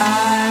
I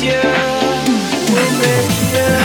We oh you.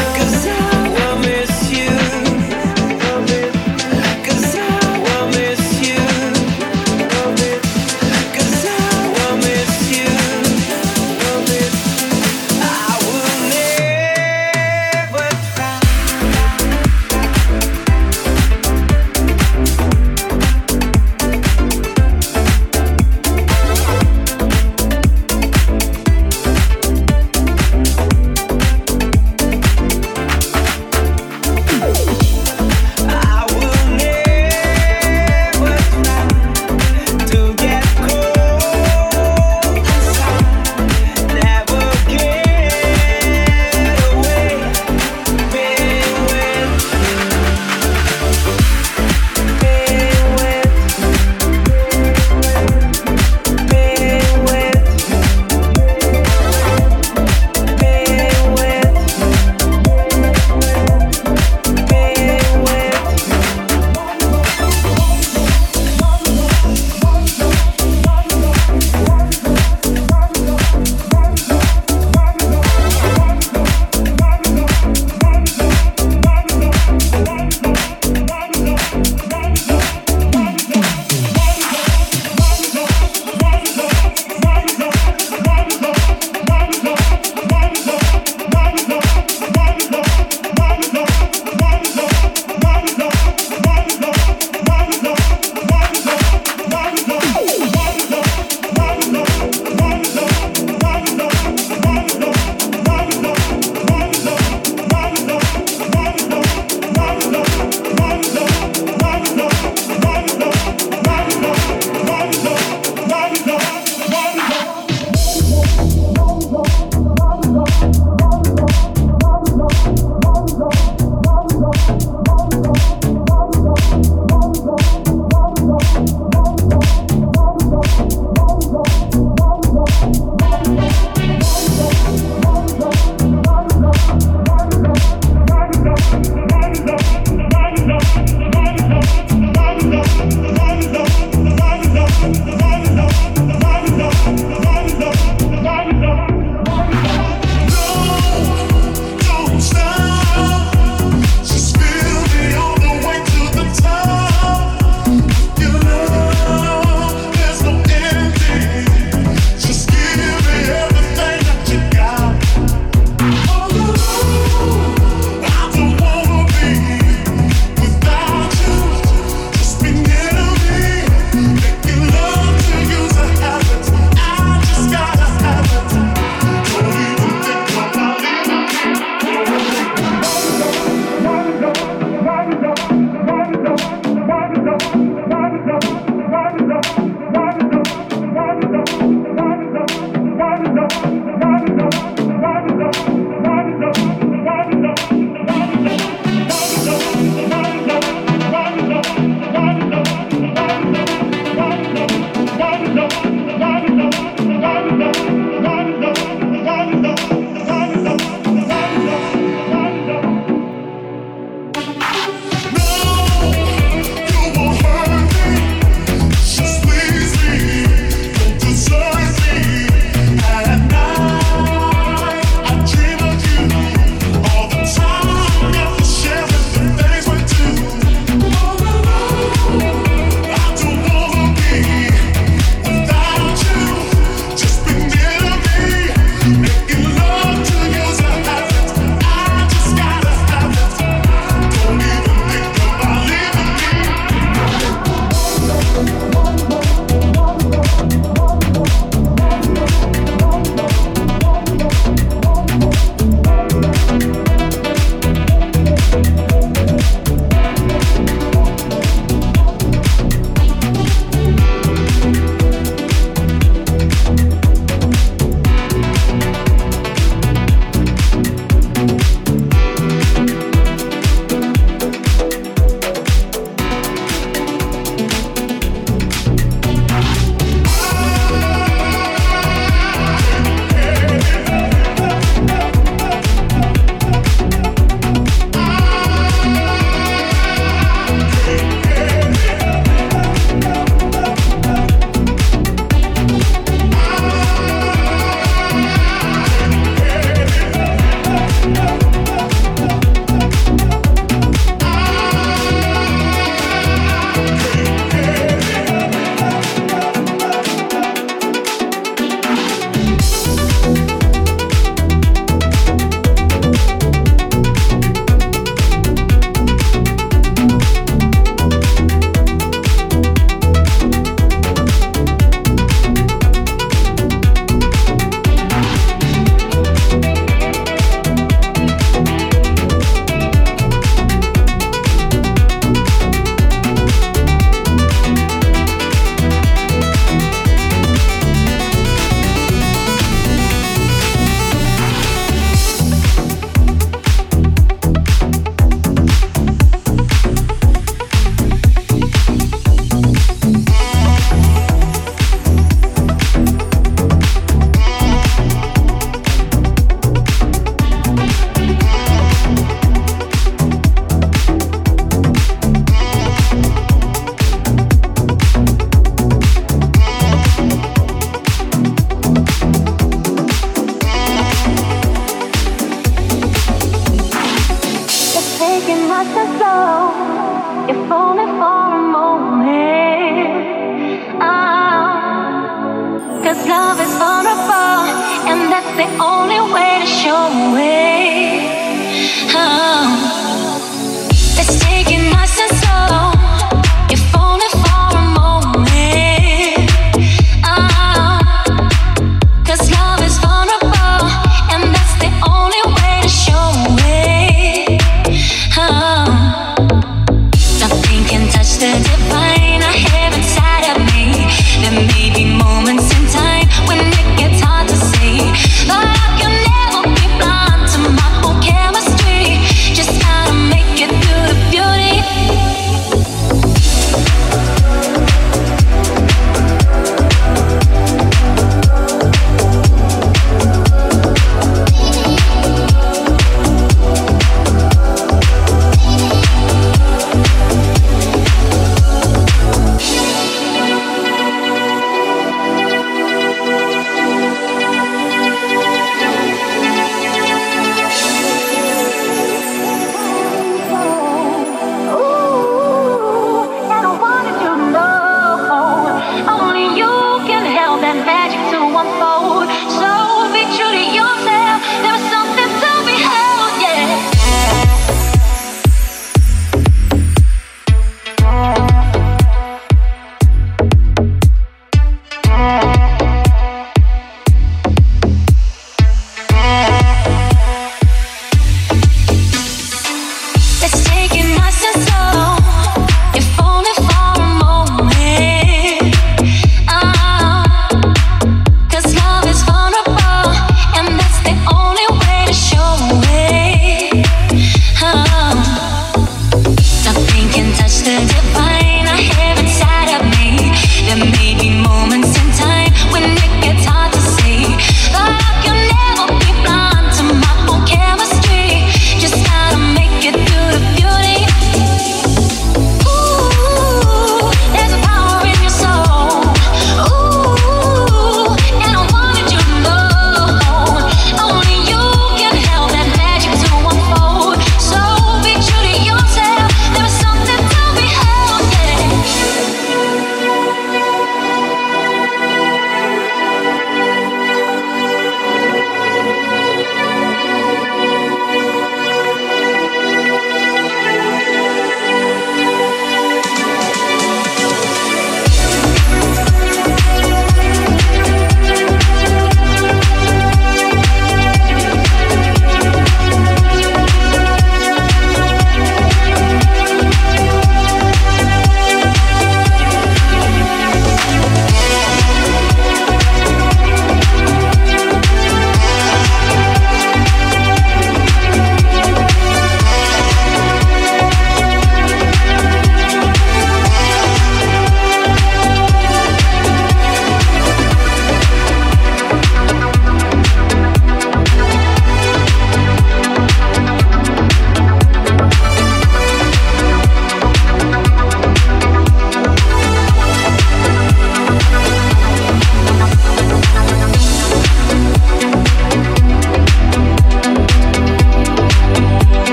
Just